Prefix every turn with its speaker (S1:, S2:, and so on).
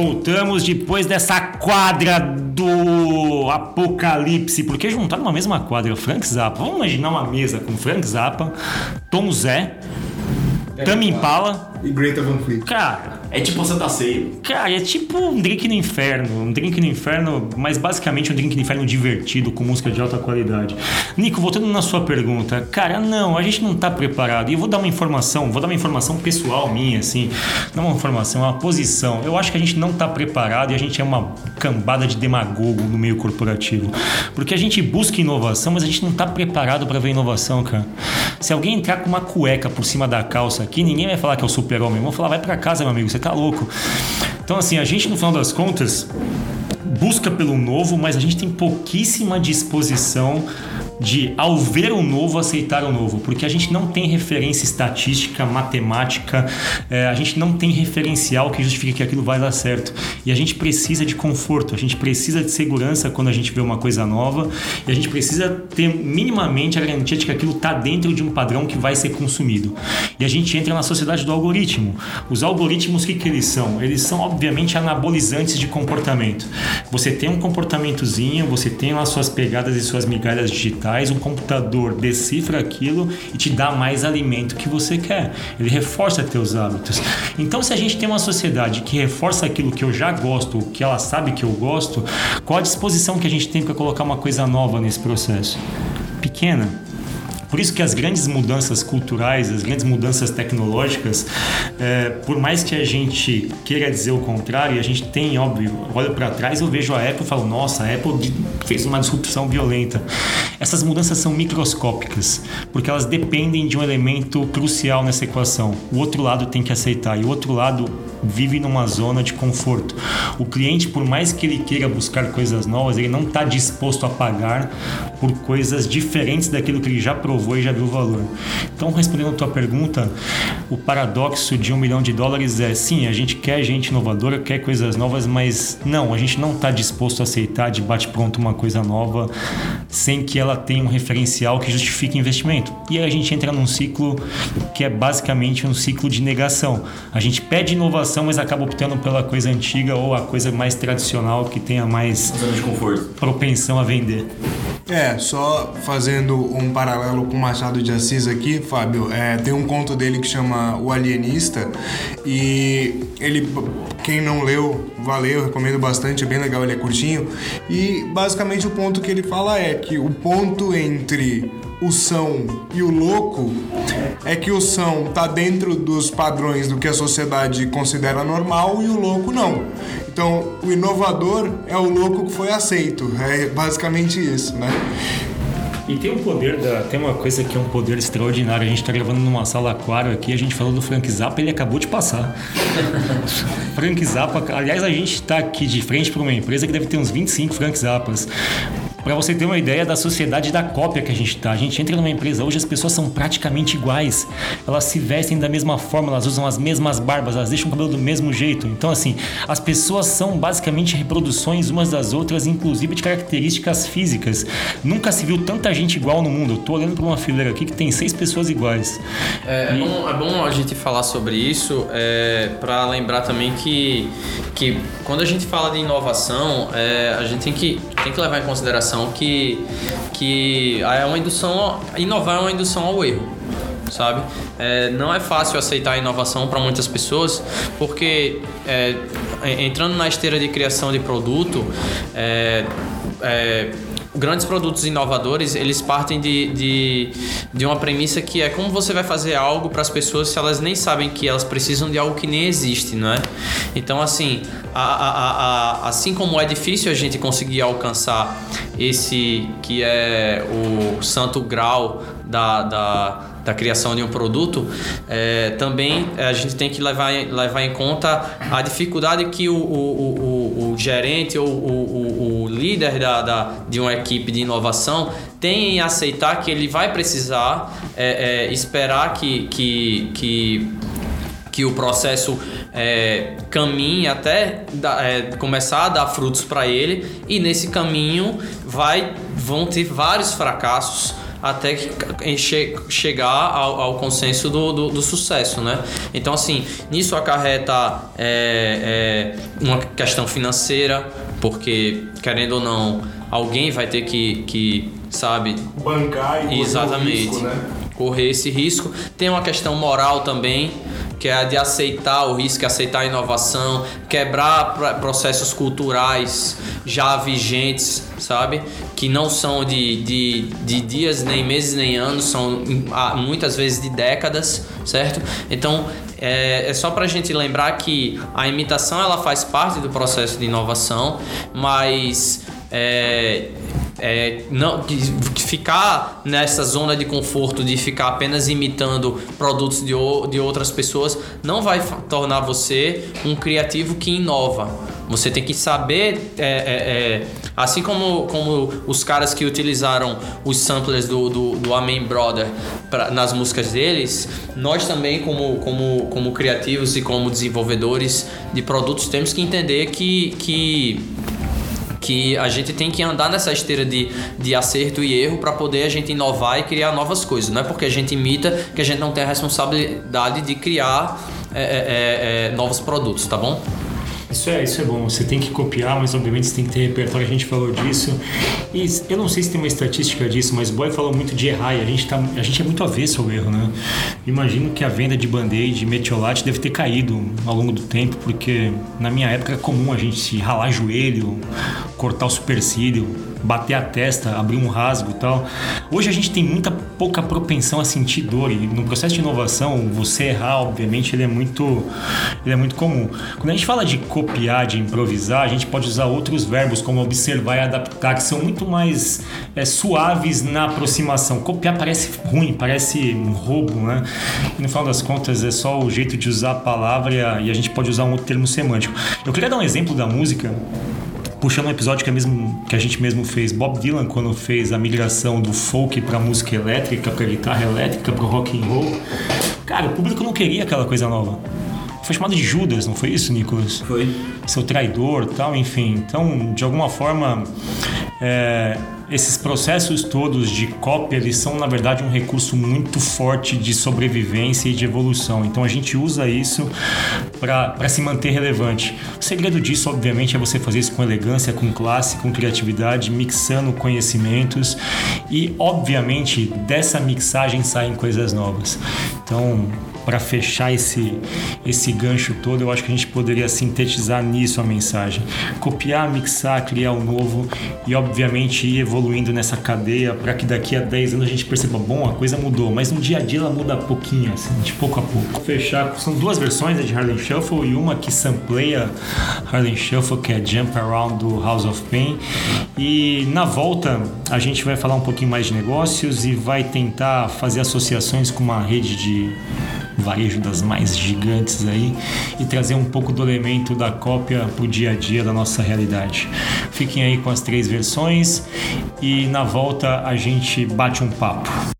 S1: Voltamos depois dessa quadra do apocalipse. Por que juntar numa mesma quadra Frank Zappa? Vamos imaginar uma mesa com Frank Zappa, Tom Zé, Tami Impala
S2: e Greta Van Fleet.
S1: Cara,
S3: é tipo Santa Ceia.
S1: Cara, é tipo um drink no inferno. Um drink no inferno, mas basicamente um drink no inferno divertido, com música de alta qualidade. Nico, voltando na sua pergunta, cara, não, a gente não tá preparado. E eu vou dar uma informação, vou dar uma informação pessoal minha, assim. Não uma informação, uma posição. Eu acho que a gente não tá preparado e a gente é uma cambada de demagogo no meio corporativo. Porque a gente busca inovação, mas a gente não tá preparado para ver inovação, cara. Se alguém entrar com uma cueca por cima da calça aqui, ninguém vai falar que é o super-homem. Vão falar, vai para casa, meu amigo, você tá louco. Então, assim, a gente, no final das contas, busca pelo novo, mas a gente tem pouquíssima disposição de, ao ver o novo, aceitar o novo, porque a gente não tem referência estatística, matemática, é, a gente não tem referencial que justifique que aquilo vai dar certo. E a gente precisa de conforto, a gente precisa de segurança quando a gente vê uma coisa nova, e a gente precisa ter minimamente a garantia de que aquilo está dentro de um padrão que vai ser consumido. E a gente entra na sociedade do algoritmo. Os algoritmos, o que, que eles são? Eles são, obviamente, anabolizantes de comportamento. Você tem um comportamentozinho, você tem lá suas pegadas e suas migalhas digitais digitais, o computador decifra aquilo e te dá mais alimento que você quer. Ele reforça teus hábitos. Então, se a gente tem uma sociedade que reforça aquilo que eu já gosto, que ela sabe que eu gosto, qual a disposição que a gente tem para colocar uma coisa nova nesse processo? Pequena por isso que as grandes mudanças culturais, as grandes mudanças tecnológicas, é, por mais que a gente queira dizer o contrário, a gente tem, óbvio, olho para trás, eu vejo a Apple e falo, nossa, a Apple fez uma disrupção violenta. Essas mudanças são microscópicas, porque elas dependem de um elemento crucial nessa equação. O outro lado tem que aceitar, e o outro lado vive numa zona de conforto. O cliente, por mais que ele queira buscar coisas novas, ele não está disposto a pagar por coisas diferentes daquilo que ele já provou e já viu o valor. Então, respondendo a tua pergunta, o paradoxo de um milhão de dólares é sim, a gente quer gente inovadora, quer coisas novas, mas não, a gente não está disposto a aceitar de bate-pronto uma coisa nova sem que ela tenha um referencial que justifique investimento. E aí a gente entra num ciclo que é basicamente um ciclo de negação. A gente pede inovação mas acaba optando pela coisa antiga ou a coisa mais tradicional que tenha mais propensão a vender.
S2: É, só fazendo um paralelo com Machado de Assis aqui, Fábio, é, tem um conto dele que chama O Alienista e ele, quem não leu, valeu, recomendo bastante, é bem legal, ele é curtinho. E basicamente o ponto que ele fala é que o ponto entre o são e o louco é que o são tá dentro dos padrões do que a sociedade considera normal e o louco não. Então, o inovador é o louco que foi aceito. É basicamente isso, né?
S1: E tem um poder da. Tem uma coisa que é um poder extraordinário. A gente está gravando numa sala aquário aqui, a gente falou do Frank Zappa, ele acabou de passar. Frank Zappa, aliás, a gente está aqui de frente para uma empresa que deve ter uns 25 Frank Zappas. Para você ter uma ideia da sociedade da cópia que a gente está. A gente entra numa empresa hoje, as pessoas são praticamente iguais. Elas se vestem da mesma forma, elas usam as mesmas barbas, elas deixam o cabelo do mesmo jeito. Então, assim, as pessoas são basicamente reproduções umas das outras, inclusive de características físicas. Nunca se viu tanta gente igual no mundo. Eu tô olhando para uma fileira aqui que tem seis pessoas iguais.
S4: É, e... é, bom, é bom a gente falar sobre isso é, para lembrar também que, que quando a gente fala de inovação, é, a gente tem que, tem que levar em consideração que, que é uma indução, inovar é uma indução ao erro sabe? É, não é fácil aceitar a inovação para muitas pessoas, porque é, entrando na esteira de criação de produto, é, é grandes produtos inovadores, eles partem de, de, de uma premissa que é como você vai fazer algo para as pessoas se elas nem sabem que elas precisam de algo que nem existe, não é? Então, assim, a, a, a, assim como é difícil a gente conseguir alcançar esse que é o santo grau da, da da criação de um produto, é, também a gente tem que levar, levar em conta a dificuldade que o, o, o, o gerente ou o, o, líder da, da, de uma equipe de inovação tem em aceitar que ele vai precisar é, é, esperar que, que, que, que o processo é, caminhe até da, é, começar a dar frutos para ele e nesse caminho vai vão ter vários fracassos até che chegar ao, ao consenso do, do, do, sucesso, né? Então, assim, nisso acarreta é, é, uma questão financeira, porque, querendo ou não, alguém vai ter que, que sabe...
S2: Bancar e
S4: Exatamente.
S2: Risco, né?
S4: Correr esse risco. Tem uma questão moral também, que é a de aceitar o risco, aceitar a inovação, quebrar processos culturais já vigentes, sabe? Que não são de, de, de dias, nem meses, nem anos, são muitas vezes de décadas, certo? Então é, é só para a gente lembrar que a imitação ela faz parte do processo de inovação, mas é, é, não ficar nessa zona de conforto de ficar apenas imitando produtos de, de outras pessoas não vai tornar você um criativo que inova. Você tem que saber, é, é, é, assim como, como os caras que utilizaram os samplers do, do, do Amen Brother pra, nas músicas deles, nós também, como, como, como criativos e como desenvolvedores de produtos, temos que entender que, que que a gente tem que andar nessa esteira de, de acerto e erro para poder a gente inovar e criar novas coisas. Não é porque a gente imita que a gente não tem a responsabilidade de criar é, é, é, novos produtos, tá bom?
S1: Isso é, isso é bom. Você tem que copiar, mas obviamente você tem que ter repertório. A gente falou disso. E eu não sei se tem uma estatística disso, mas Boy falou muito de errar e a gente, tá, a gente é muito avesso ao erro, né? Imagino que a venda de band-aid, metiolate deve ter caído ao longo do tempo, porque na minha época era comum a gente ralar joelho, cortar o supercílio, bater a testa, abrir um rasgo e tal. Hoje a gente tem muita pouca propensão a sentir dor e no processo de inovação, você errar, obviamente, ele é muito, ele é muito comum. Quando a gente fala de copiar, de improvisar, a gente pode usar outros verbos como observar e adaptar, que são muito mais é, suaves na aproximação. Copiar parece ruim, parece um roubo, né? E no final das contas é só o jeito de usar a palavra e a gente pode usar um outro termo semântico. Eu queria dar um exemplo da música puxando um episódio que, é mesmo, que a gente mesmo fez, Bob Dylan quando fez a migração do folk para música elétrica, para guitarra elétrica, para rock and roll. Cara, o público não queria aquela coisa nova. Foi chamado de Judas, não foi isso, Nicolas?
S4: Foi.
S1: Seu traidor, tal, enfim. Então, de alguma forma, é, esses processos todos de cópia, eles são na verdade um recurso muito forte de sobrevivência e de evolução. Então a gente usa isso para se manter relevante. O segredo disso, obviamente, é você fazer isso com elegância, com classe, com criatividade, mixando conhecimentos e, obviamente, dessa mixagem saem coisas novas. Então, para fechar esse, esse gancho todo, eu acho que a gente poderia sintetizar nisso a mensagem. Copiar, mixar, criar um novo e, obviamente, ir evoluindo nessa cadeia para que daqui a 10 anos a gente perceba, bom, a coisa mudou, mas no dia a dia ela muda pouquinho, assim, de pouco a pouco. Fechar, são duas versões de Harlem Shuffle e uma que sampleia Harlem Shuffle, que é Jump Around do House of Pain. E na volta a gente vai falar um pouquinho mais de negócios e vai tentar fazer associações com uma rede de varejo das mais gigantes aí e trazer um pouco do elemento da cópia para o dia a dia da nossa realidade. Fiquem aí com as três versões e na volta a gente bate um papo.